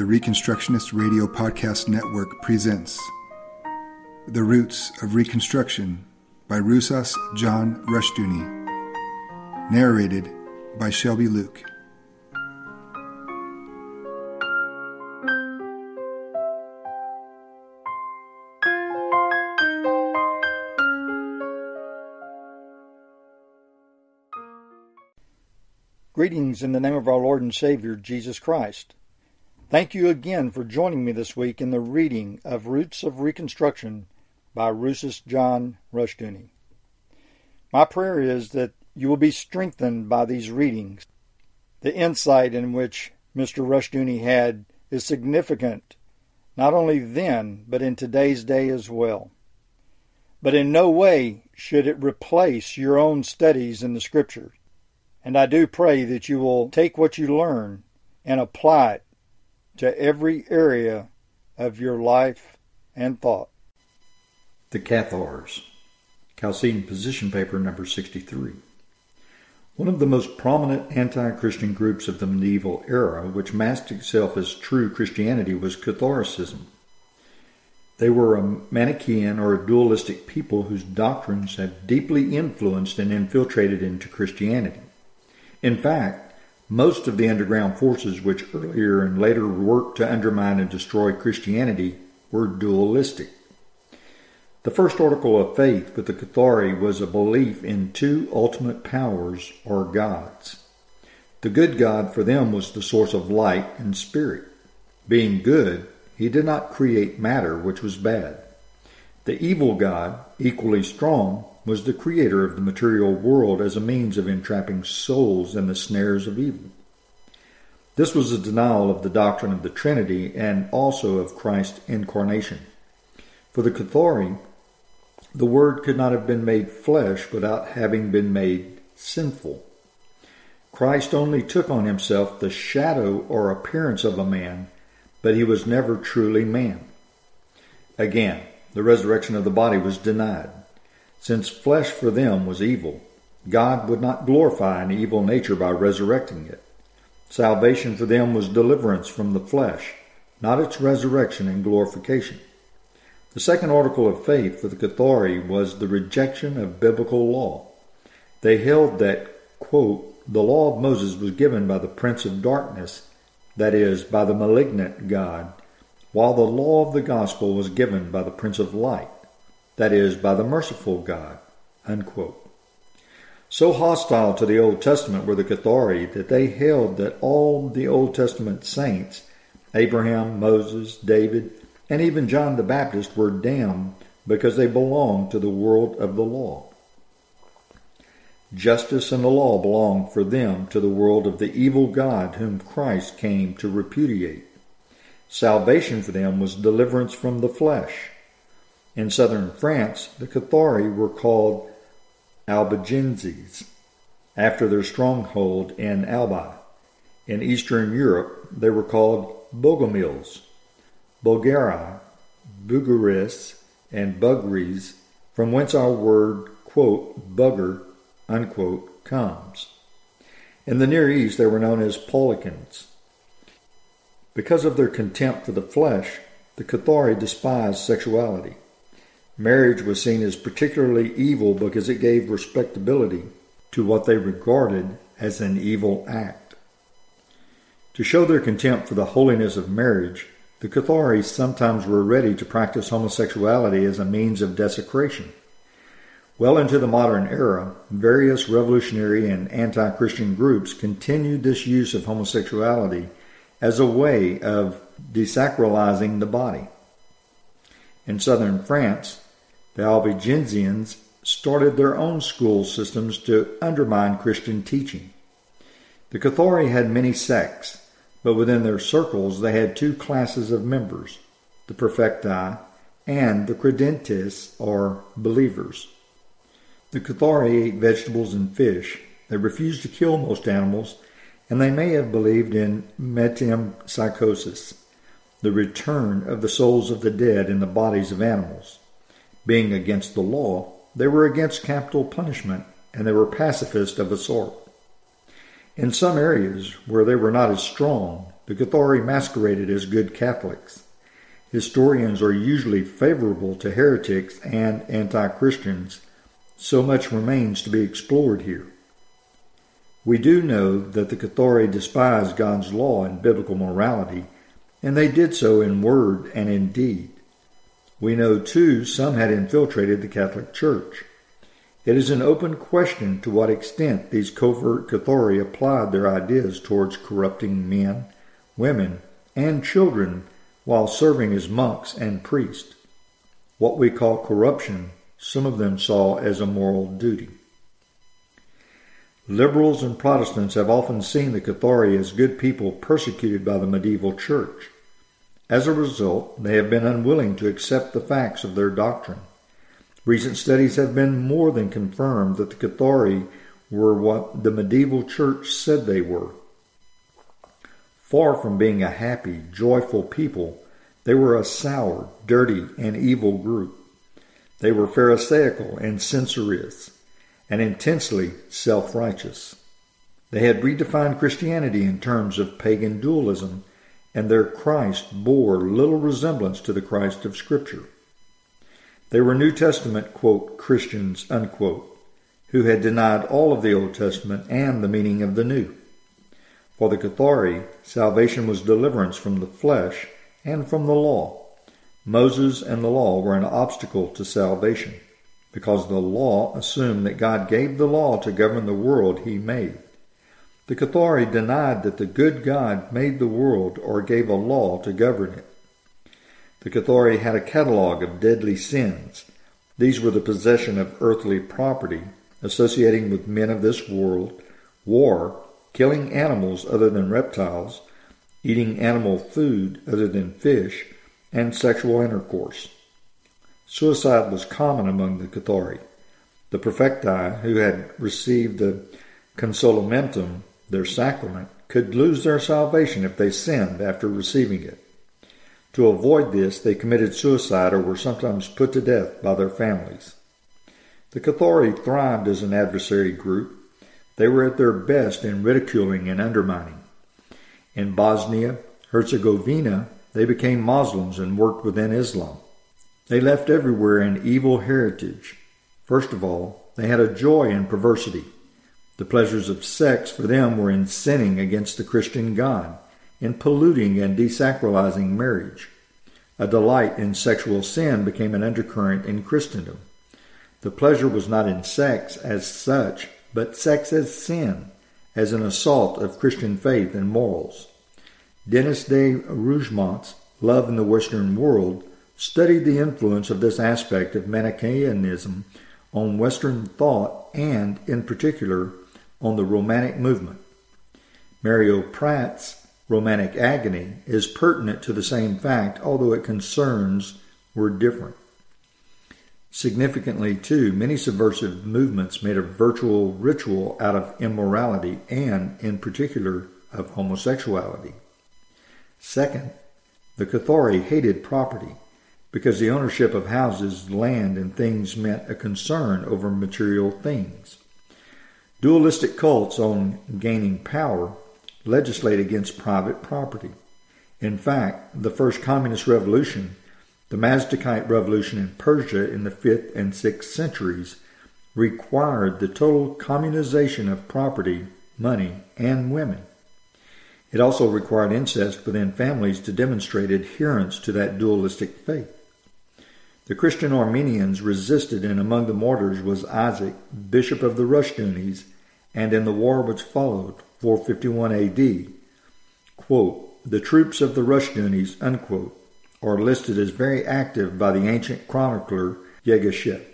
The Reconstructionist Radio Podcast Network presents The Roots of Reconstruction by Rousas John Rushdoony. Narrated by Shelby Luke. Greetings in the name of our Lord and Savior, Jesus Christ. Thank you again for joining me this week in the reading of Roots of Reconstruction by Rousas John Rushdoony. My prayer is that you will be strengthened by these readings. The insight in which Mr. Rushdoony had is significant not only then, but in today's day as well. But in no way should it replace your own studies in the Scriptures. And I do pray that you will take what you learn and apply it to every area of your life and thought. The Cathars, Chalcedon Position Paper number 63. One of the most prominent anti Christian groups of the medieval era, which masked itself as true Christianity, was Catharism. They were a Manichaean or a dualistic people whose doctrines have deeply influenced and infiltrated into Christianity. In fact, most of the underground forces which earlier and later worked to undermine and destroy Christianity were dualistic. The first article of faith with the Cathari was a belief in two ultimate powers or gods. The good God for them was the source of light and spirit. Being good, he did not create matter which was bad. The evil God, equally strong, was the creator of the material world as a means of entrapping souls in the snares of evil. This was a denial of the doctrine of the Trinity and also of Christ's incarnation. For the Cathari, the Word could not have been made flesh without having been made sinful. Christ only took on himself the shadow or appearance of a man, but he was never truly man. Again, the resurrection of the body was denied. Since flesh for them was evil, God would not glorify an evil nature by resurrecting it. Salvation for them was deliverance from the flesh, not its resurrection and glorification. The second article of faith for the Cathari was the rejection of biblical law. They held that, quote, the law of Moses was given by the prince of darkness, that is, by the malignant God, while the law of the gospel was given by the prince of light that is, by the merciful God. Unquote. So hostile to the Old Testament were the Cathari that they held that all the Old Testament saints, Abraham, Moses, David, and even John the Baptist, were damned because they belonged to the world of the law. Justice and the law belonged for them to the world of the evil God whom Christ came to repudiate. Salvation for them was deliverance from the flesh in southern France, the Cathari were called Albigenses, after their stronghold in Albi. In Eastern Europe, they were called Bogomils, Bulgaria, Bugaris, and Bugris, from whence our word, quote, bugger, unquote, comes. In the Near East, they were known as Paulicians. Because of their contempt for the flesh, the Cathari despised sexuality. Marriage was seen as particularly evil because it gave respectability to what they regarded as an evil act. To show their contempt for the holiness of marriage, the Cathari sometimes were ready to practice homosexuality as a means of desecration. Well into the modern era, various revolutionary and anti Christian groups continued this use of homosexuality as a way of desacralizing the body. In southern France, the Albigensians started their own school systems to undermine Christian teaching. The Cathari had many sects, but within their circles they had two classes of members the perfecti and the credentes, or believers. The Cathari ate vegetables and fish. They refused to kill most animals, and they may have believed in metempsychosis, the return of the souls of the dead in the bodies of animals. Being against the law, they were against capital punishment, and they were pacifist of a sort. In some areas where they were not as strong, the Cathari masqueraded as good Catholics. Historians are usually favorable to heretics and anti Christians so much remains to be explored here. We do know that the Cathari despised God's law and biblical morality, and they did so in word and in deed. We know, too, some had infiltrated the Catholic Church. It is an open question to what extent these covert Cathari applied their ideas towards corrupting men, women, and children while serving as monks and priests. What we call corruption some of them saw as a moral duty. Liberals and Protestants have often seen the Cathari as good people persecuted by the medieval church. As a result, they have been unwilling to accept the facts of their doctrine. Recent studies have been more than confirmed that the Cathari were what the medieval church said they were. Far from being a happy, joyful people, they were a sour, dirty, and evil group. They were Pharisaical and censorious, and intensely self righteous. They had redefined Christianity in terms of pagan dualism, and their Christ bore little resemblance to the Christ of Scripture. They were New Testament, quote, Christians, unquote, who had denied all of the Old Testament and the meaning of the New. For the Cathari, salvation was deliverance from the flesh and from the law. Moses and the law were an obstacle to salvation because the law assumed that God gave the law to govern the world he made. The Cathari denied that the good God made the world or gave a law to govern it. The Cathari had a catalog of deadly sins. These were the possession of earthly property, associating with men of this world, war, killing animals other than reptiles, eating animal food other than fish, and sexual intercourse. Suicide was common among the Cathari. The perfecti, who had received the consolamentum, their sacrament, could lose their salvation if they sinned after receiving it. To avoid this, they committed suicide or were sometimes put to death by their families. The Cathari thrived as an adversary group. They were at their best in ridiculing and undermining. In Bosnia, Herzegovina, they became Muslims and worked within Islam. They left everywhere an evil heritage. First of all, they had a joy in perversity. The pleasures of sex for them were in sinning against the Christian God, in polluting and desacralizing marriage. A delight in sexual sin became an undercurrent in Christendom. The pleasure was not in sex as such, but sex as sin, as an assault of Christian faith and morals. Denis de Rougemont's Love in the Western World studied the influence of this aspect of Manichaeanism on Western thought and, in particular, on the Romantic movement. Mario Praz's Romantic Agony is pertinent to the same fact, although its concerns were different. Significantly, too, many subversive movements made a virtual ritual out of immorality and, in particular, of homosexuality. Second, the Cathari hated property because the ownership of houses, land, and things meant a concern over material things. Dualistic cults on gaining power legislate against private property. In fact, the first communist revolution, the Mazdakite revolution in Persia in the 5th and 6th centuries, required the total communization of property, money, and women. It also required incest within families to demonstrate adherence to that dualistic faith. The Christian Armenians resisted, and among the martyrs was Isaac, bishop of the Rushtunis, and in the war which followed, 451 AD, quote, the troops of the Rushtunis, unquote, are listed as very active by the ancient chronicler Yegeshep.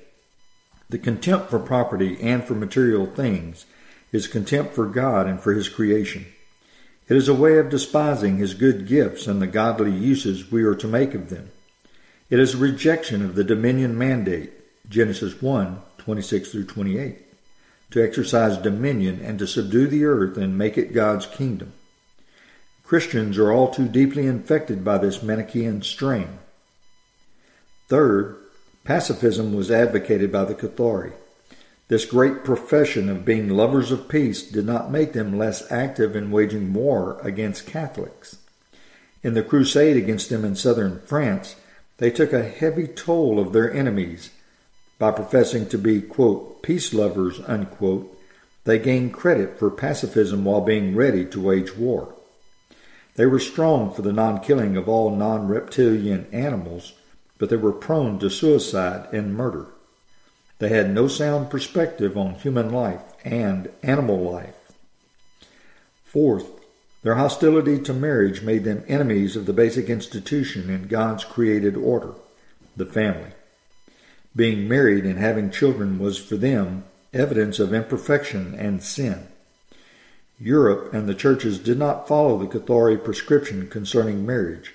The contempt for property and for material things is contempt for God and for His creation. It is a way of despising His good gifts and the godly uses we are to make of them. It is a rejection of the dominion mandate, Genesis 1 26 through 28, to exercise dominion and to subdue the earth and make it God's kingdom. Christians are all too deeply infected by this Manichaean strain. Third, pacifism was advocated by the Cathari. This great profession of being lovers of peace did not make them less active in waging war against Catholics. In the crusade against them in southern France, they took a heavy toll of their enemies. By professing to be, quote, peace lovers, unquote, they gained credit for pacifism while being ready to wage war. They were strong for the non killing of all non reptilian animals, but they were prone to suicide and murder. They had no sound perspective on human life and animal life. Fourth, their hostility to marriage made them enemies of the basic institution in God's created order, the family. Being married and having children was for them evidence of imperfection and sin. Europe and the churches did not follow the Cathari prescription concerning marriage,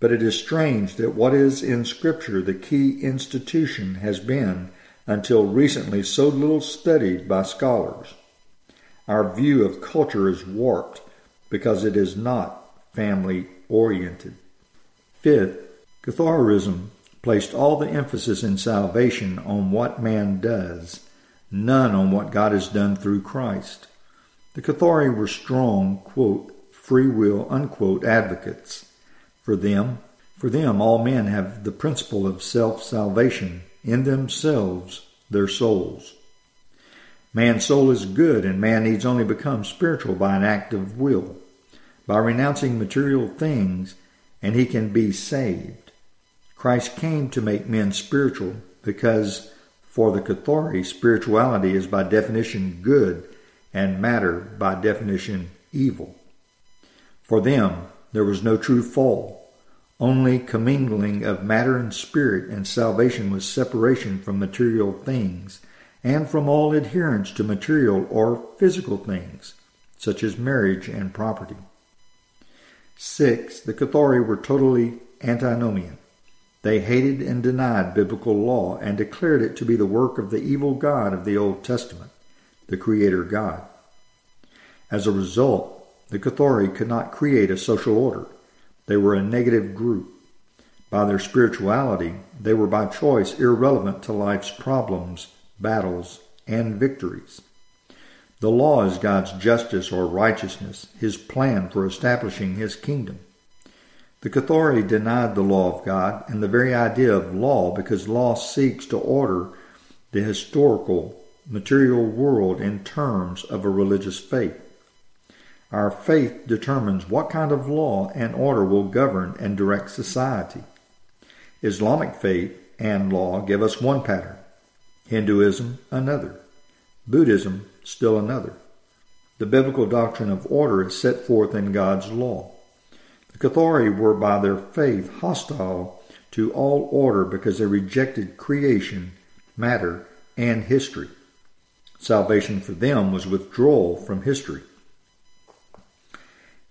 but it is strange that what is in Scripture the key institution has been, until recently, so little studied by scholars. Our view of culture is warped because it is not family oriented. Fifth, Catharism placed all the emphasis in salvation on what man does, none on what God has done through Christ. The Cathari were strong, quote, free will, unquote, advocates. For them, for them, all men have the principle of self salvation in themselves, their souls. Man's soul is good, and man needs only become spiritual by an act of will, by renouncing material things, and he can be saved. Christ came to make men spiritual because for the Cathari, spirituality is by definition good and matter, by definition, evil. For them, there was no true fall, only commingling of matter and spirit, and salvation was separation from material things and from all adherence to material or physical things, such as marriage and property. Six, the Cathari were totally antinomian. They hated and denied biblical law and declared it to be the work of the evil God of the Old Testament the Creator God. As a result, the Cathari could not create a social order. They were a negative group. By their spirituality, they were by choice irrelevant to life's problems, battles, and victories. The law is God's justice or righteousness, His plan for establishing His kingdom. The Cathari denied the law of God and the very idea of law because law seeks to order the historical material world in terms of a religious faith. Our faith determines what kind of law and order will govern and direct society. Islamic faith and law give us one pattern, Hinduism another, Buddhism still another. The biblical doctrine of order is set forth in God's law. The Cathari were by their faith hostile to all order because they rejected creation, matter, and history. Salvation for them was withdrawal from history.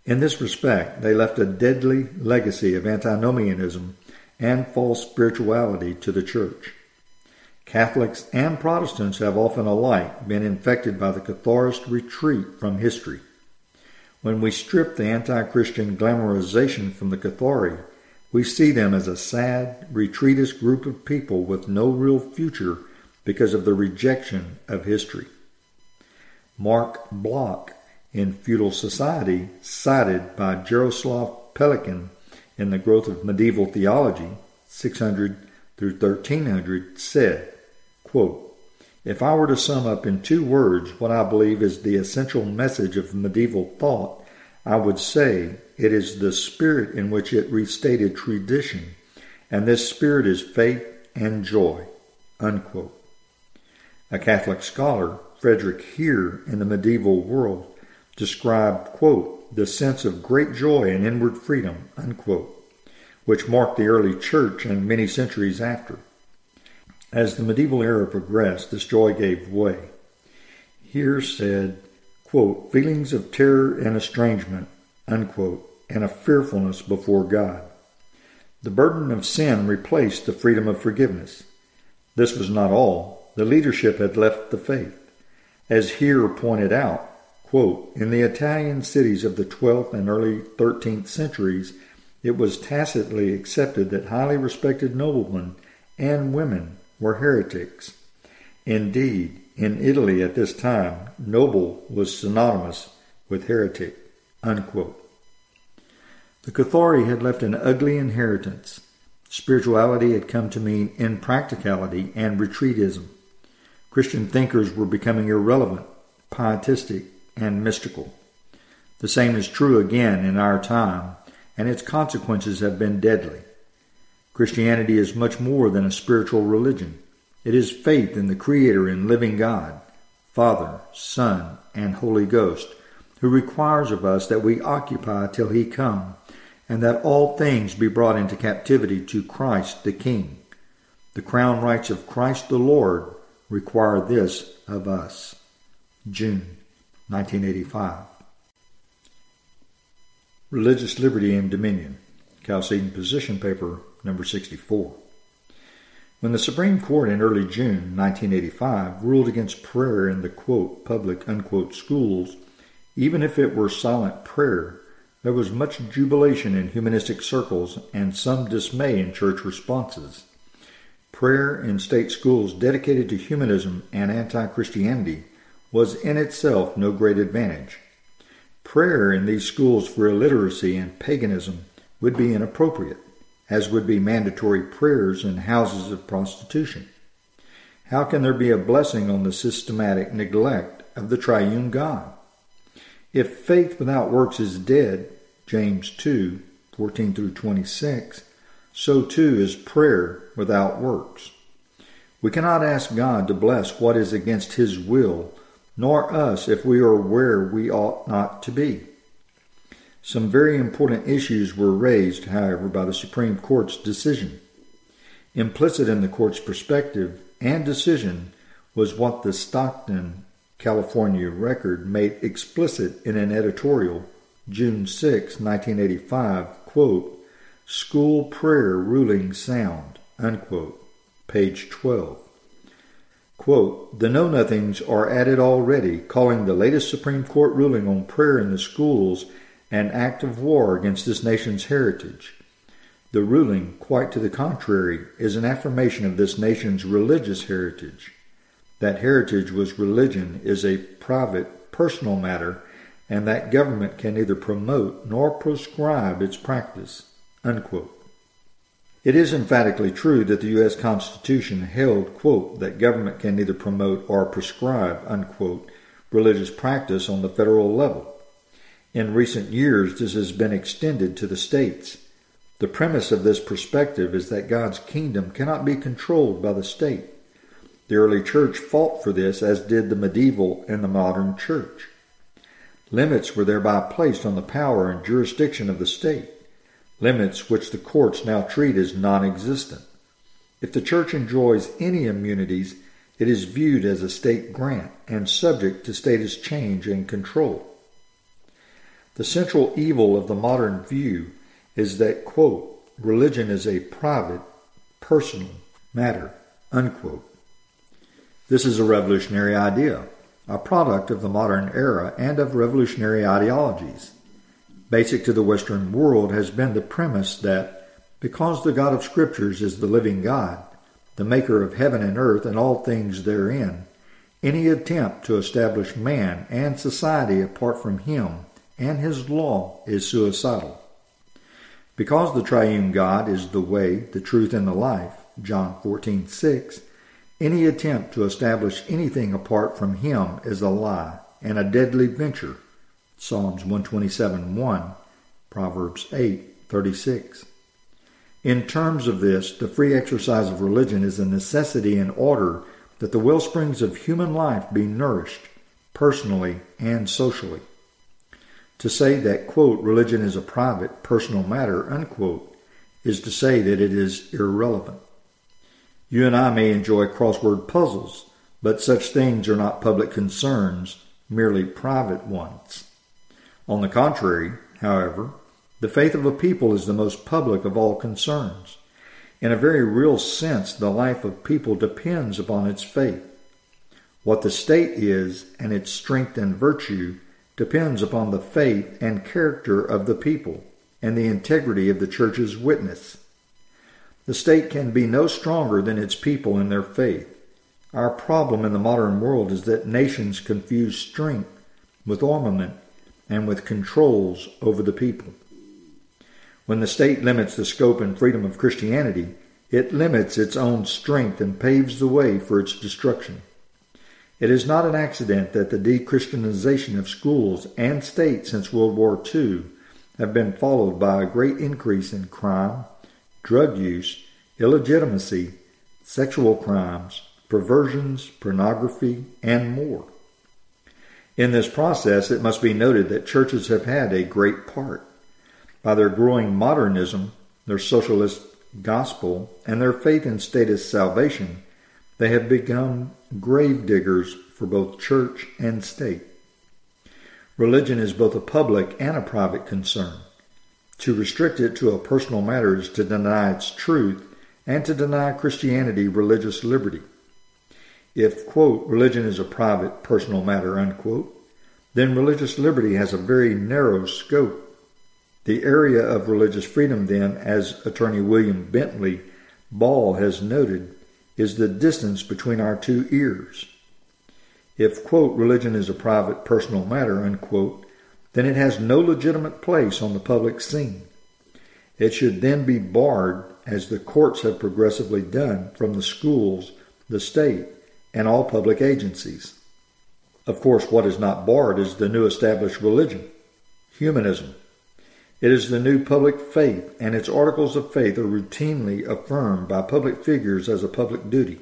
In this respect, they left a deadly legacy of antinomianism and false spirituality to the Church. Catholics and Protestants have often alike been infected by the Catharist retreat from history. When we strip the anti Christian glamorization from the Cathari, we see them as a sad, retreatist group of people with no real future because of the rejection of history. Marc Bloch in Feudal Society, cited by Jaroslav Pelikan, in the growth of medieval theology, 600 through 1300, said, quote, If I were to sum up in two words what I believe is the essential message of medieval thought, I would say it is the spirit in which it restated tradition, and this spirit is faith and joy. Unquote. A Catholic scholar, Frederick Heer, in the medieval world, described, quote, the sense of great joy and inward freedom, unquote, which marked the early church and many centuries after. As the medieval era progressed, this joy gave way. Heer said, quote, feelings of terror and estrangement, unquote, and a fearfulness before God. The burden of sin replaced the freedom of forgiveness. This was not all. The leadership had left the faith. As Heer pointed out, quote, in the Italian cities of the 12th and early 13th centuries, it was tacitly accepted that highly respected noblemen and women were heretics. Indeed, in Italy at this time, noble was synonymous with heretic. Unquote. The Cathari had left an ugly inheritance. Spirituality had come to mean impracticality and retreatism. Christian thinkers were becoming irrelevant, pietistic, and mystical. The same is true again in our time, and its consequences have been deadly. Christianity is much more than a spiritual religion. It is faith in the Creator and living God, Father, Son, and Holy Ghost, who requires of us that we occupy till He come, and that all things be brought into captivity to Christ the King. The crown rights of Christ the Lord require this of us. June 1985. Religious Liberty and Dominion, Chalcedon Position Paper number 64. When the Supreme Court in early June 1985 ruled against prayer in the quote, public unquote schools, even if it were silent prayer, there was much jubilation in humanistic circles and some dismay in church responses. Prayer in state schools dedicated to humanism and anti Christianity was in itself no great advantage. Prayer in these schools for illiteracy and paganism would be inappropriate as would be mandatory prayers in houses of prostitution. How can there be a blessing on the systematic neglect of the triune God? If faith without works is dead, James 2 14 through 26, so too is prayer without works. We cannot ask God to bless what is against His will, nor us if we are where we ought not to be. Some very important issues were raised, however, by the Supreme Court's decision. Implicit in the court's perspective and decision was what the Stockton, California record made explicit in an editorial June 6, 1985, quote, School Prayer Ruling Sound, unquote, page 12. Quote, the Know Nothings are at it already, calling the latest Supreme Court ruling on prayer in the schools an act of war against this nation's heritage. The ruling, quite to the contrary, is an affirmation of this nation's religious heritage. That heritage was religion is a private, personal matter, and that government can neither promote nor prescribe its practice. Unquote. It is emphatically true that the U.S. Constitution held, quote, that government can neither promote or prescribe, unquote, religious practice on the federal level. In recent years, this has been extended to the states. The premise of this perspective is that God's kingdom cannot be controlled by the state. The early church fought for this, as did the medieval and the modern church. Limits were thereby placed on the power and jurisdiction of the state, limits which the courts now treat as non existent. If the church enjoys any immunities, it is viewed as a state grant and subject to status change and control. The central evil of the modern view is that, quote, religion is a private, personal matter, unquote. This is a revolutionary idea, a product of the modern era and of revolutionary ideologies. Basic to the Western world has been the premise that because the God of Scriptures is the living God, the maker of heaven and earth and all things therein, any attempt to establish man and society apart from him and his law is suicidal. Because the triune God is the way, the truth, and the life, John 14:6, any attempt to establish anything apart from him is a lie and a deadly venture, Psalms 127:1, Proverbs 8:36. In terms of this, the free exercise of religion is a necessity in order that the well springs of human life be nourished, personally and socially. To say that, quote, religion is a private, personal matter, unquote, is to say that it is irrelevant. You and I may enjoy crossword puzzles, but such things are not public concerns, merely private ones. On the contrary, however, the faith of a people is the most public of all concerns. In a very real sense, the life of people depends upon its faith. What the state is and its strength and virtue depends upon the faith and character of the people and the integrity of the church's witness. The state can be no stronger than its people in their faith. Our problem in the modern world is that nations confuse strength with armament and with controls over the people. When the state limits the scope and freedom of Christianity, it limits its own strength and paves the way for its destruction. It is not an accident that the de-Christianization of schools and state since World War II have been followed by a great increase in crime, drug use, illegitimacy, sexual crimes, perversions, pornography, and more. In this process, it must be noted that churches have had a great part. By their growing modernism, their socialist gospel, and their faith in statist salvation, they have become grave diggers for both church and state. Religion is both a public and a private concern. To restrict it to a personal matter is to deny its truth and to deny Christianity religious liberty. If, quote, religion is a private, personal matter, unquote, then religious liberty has a very narrow scope. The area of religious freedom, then, as attorney William Bentley Ball has noted, is the distance between our two ears. If, quote, religion is a private, personal matter, unquote, then it has no legitimate place on the public scene. It should then be barred, as the courts have progressively done, from the schools, the state, and all public agencies. Of course, what is not barred is the new established religion, humanism. It is the new public faith, and its articles of faith are routinely affirmed by public figures as a public duty.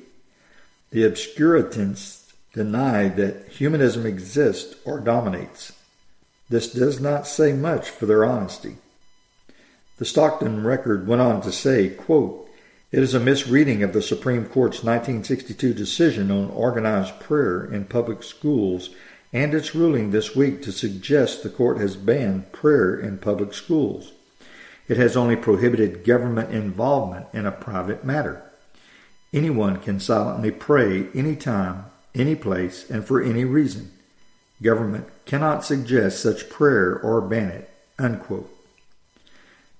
The obscurantists deny that humanism exists or dominates. This does not say much for their honesty. The Stockton record went on to say, quote, It is a misreading of the Supreme Court's 1962 decision on organized prayer in public schools and its ruling this week to suggest the court has banned prayer in public schools. It has only prohibited government involvement in a private matter. Anyone can silently pray any time, any place, and for any reason. Government cannot suggest such prayer or ban it. Unquote.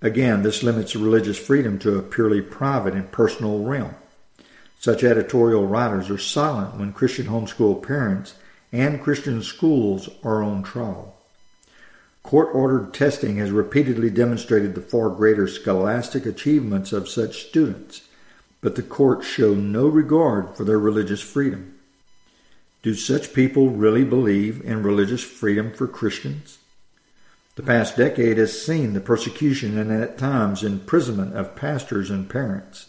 Again, this limits religious freedom to a purely private and personal realm. Such editorial writers are silent when Christian homeschool parents and Christian schools are on trial. Court ordered testing has repeatedly demonstrated the far greater scholastic achievements of such students, but the courts show no regard for their religious freedom. Do such people really believe in religious freedom for Christians? The past decade has seen the persecution and at times imprisonment of pastors and parents.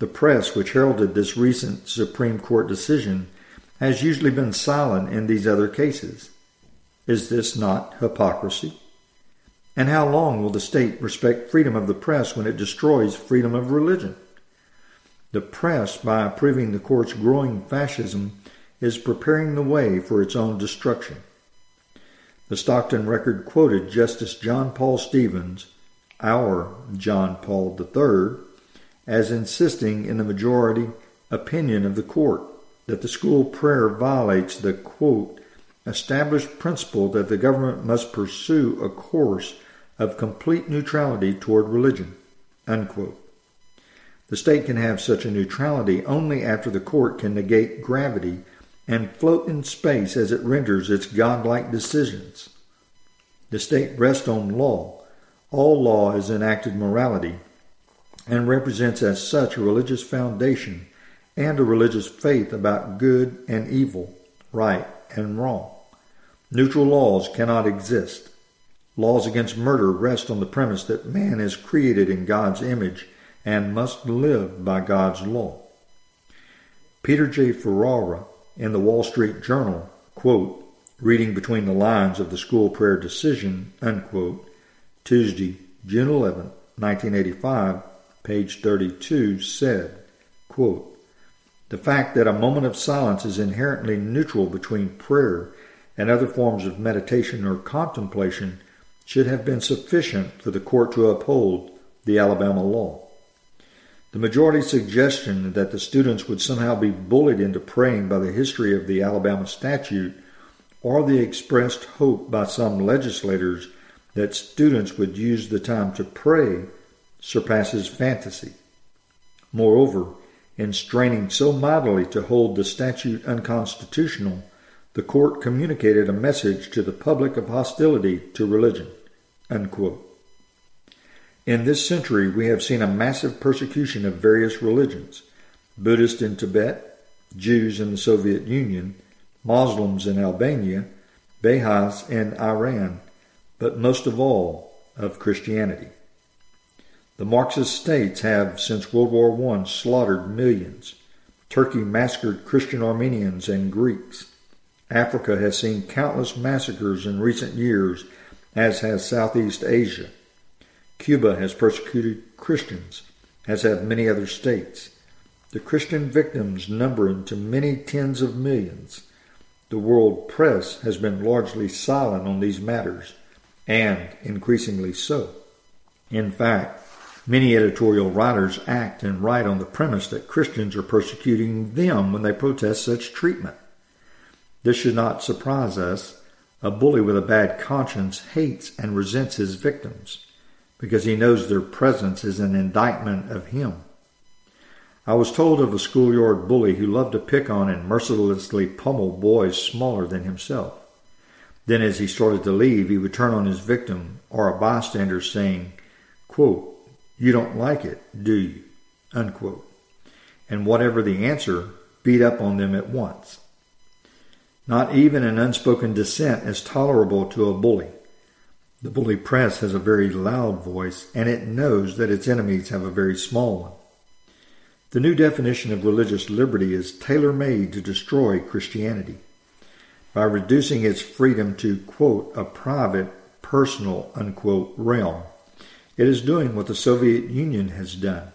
The press, which heralded this recent Supreme Court decision, has usually been silent in these other cases. Is this not hypocrisy? And how long will the state respect freedom of the press when it destroys freedom of religion? The press, by approving the court's growing fascism, is preparing the way for its own destruction. The Stockton record quoted Justice John Paul Stevens, our John Paul III, as insisting in the majority opinion of the court that the school prayer violates the quote established principle that the government must pursue a course of complete neutrality toward religion unquote. The state can have such a neutrality only after the court can negate gravity and float in space as it renders its godlike decisions. The state rests on law. All law is enacted morality and represents as such a religious foundation and a religious faith about good and evil, right and wrong. Neutral laws cannot exist. Laws against murder rest on the premise that man is created in God's image and must live by God's law. Peter J. Ferrara in the Wall Street Journal, quote, reading between the lines of the school prayer decision, unquote, Tuesday, June 11, 1985, page 32, said, quote, The fact that a moment of silence is inherently neutral between prayer and other forms of meditation or contemplation should have been sufficient for the court to uphold the Alabama law. The majority's suggestion that the students would somehow be bullied into praying by the history of the Alabama statute, or the expressed hope by some legislators that students would use the time to pray, surpasses fantasy. Moreover, in straining so mightily to hold the statute unconstitutional, the court communicated a message to the public of hostility to religion. Unquote. In this century, we have seen a massive persecution of various religions Buddhists in Tibet, Jews in the Soviet Union, Muslims in Albania, Baha'is in Iran, but most of all, of Christianity. The Marxist states have, since World War I, slaughtered millions. Turkey massacred Christian Armenians and Greeks. Africa has seen countless massacres in recent years, as has Southeast Asia. Cuba has persecuted Christians, as have many other states. The Christian victims number into many tens of millions. The world press has been largely silent on these matters, and increasingly so. In fact, many editorial writers act and write on the premise that Christians are persecuting them when they protest such treatment. This should not surprise us. A bully with a bad conscience hates and resents his victims because he knows their presence is an indictment of him. I was told of a schoolyard bully who loved to pick on and mercilessly pummel boys smaller than himself. Then, as he started to leave, he would turn on his victim or a bystander, saying, quote, You don't like it, do you? Unquote. And whatever the answer, beat up on them at once. Not even an unspoken dissent is tolerable to a bully. The bully press has a very loud voice, and it knows that its enemies have a very small one. The new definition of religious liberty is tailor made to destroy Christianity. By reducing its freedom to, quote, a private, personal, unquote, realm, it is doing what the Soviet Union has done.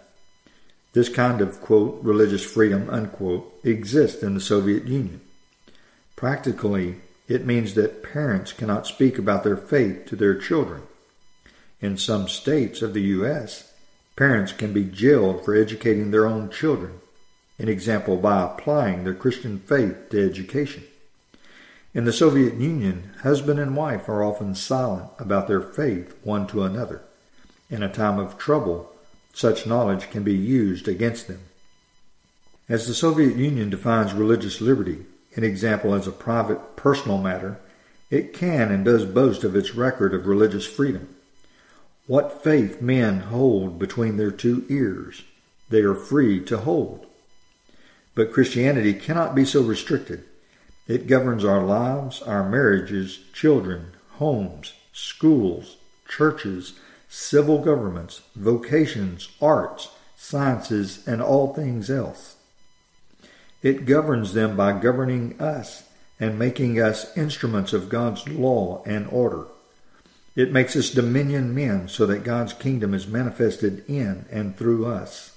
This kind of, quote, religious freedom, unquote, exists in the Soviet Union. Practically, it means that parents cannot speak about their faith to their children. In some states of the U.S., parents can be jailed for educating their own children, an example by applying their Christian faith to education. In the Soviet Union, husband and wife are often silent about their faith one to another. In a time of trouble, such knowledge can be used against them. As the Soviet Union defines religious liberty, an example as a private, personal matter, it can and does boast of its record of religious freedom. What faith men hold between their two ears, they are free to hold. But Christianity cannot be so restricted. It governs our lives, our marriages, children, homes, schools, churches, civil governments, vocations, arts, sciences, and all things else. It governs them by governing us and making us instruments of God's law and order. It makes us dominion men so that God's kingdom is manifested in and through us.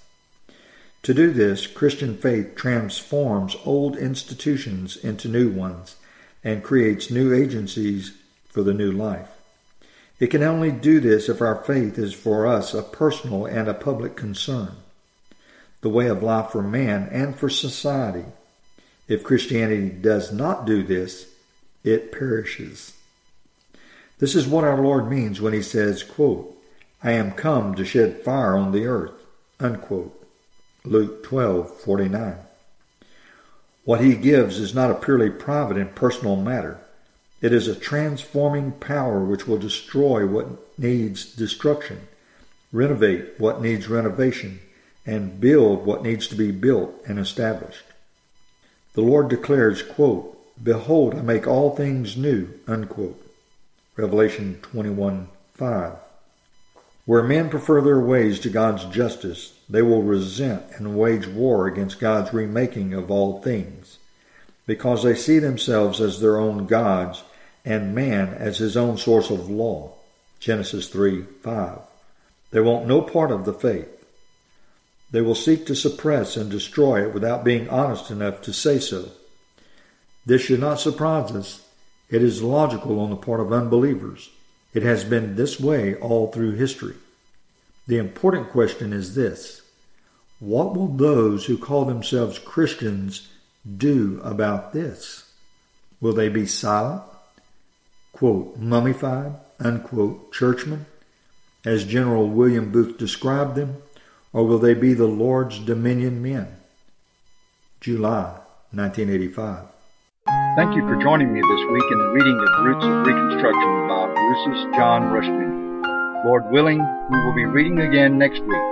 To do this, Christian faith transforms old institutions into new ones and creates new agencies for the new life. It can only do this if our faith is for us a personal and a public concern the way of life for man and for society. If Christianity does not do this, it perishes. This is what our Lord means when he says, quote, I am come to shed fire on the earth, unquote. Luke 12:49. What he gives is not a purely private and personal matter. It is a transforming power which will destroy what needs destruction, renovate what needs renovation, and build what needs to be built and established. The Lord declares, quote, Behold, I make all things new, unquote. Revelation 21 5. Where men prefer their ways to God's justice, they will resent and wage war against God's remaking of all things, because they see themselves as their own gods and man as his own source of law. Genesis 3 5. They want no part of the faith. They will seek to suppress and destroy it without being honest enough to say so. This should not surprise us. It is logical on the part of unbelievers. It has been this way all through history. The important question is this What will those who call themselves Christians do about this? Will they be silent? Quote, mummified, unquote, churchmen, as General William Booth described them, or will they be the Lord's dominion men? July 1985. Thank you for joining me this week in the reading of Roots of Reconstruction by Rousas John Rushdoony. Lord willing, we will be reading again next week.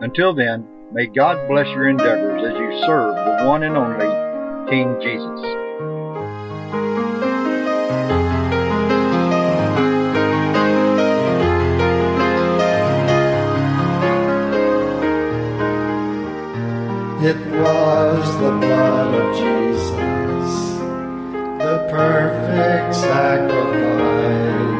Until then, may God bless your endeavors as you serve the one and only King Jesus. Was the blood of Jesus, the perfect sacrifice,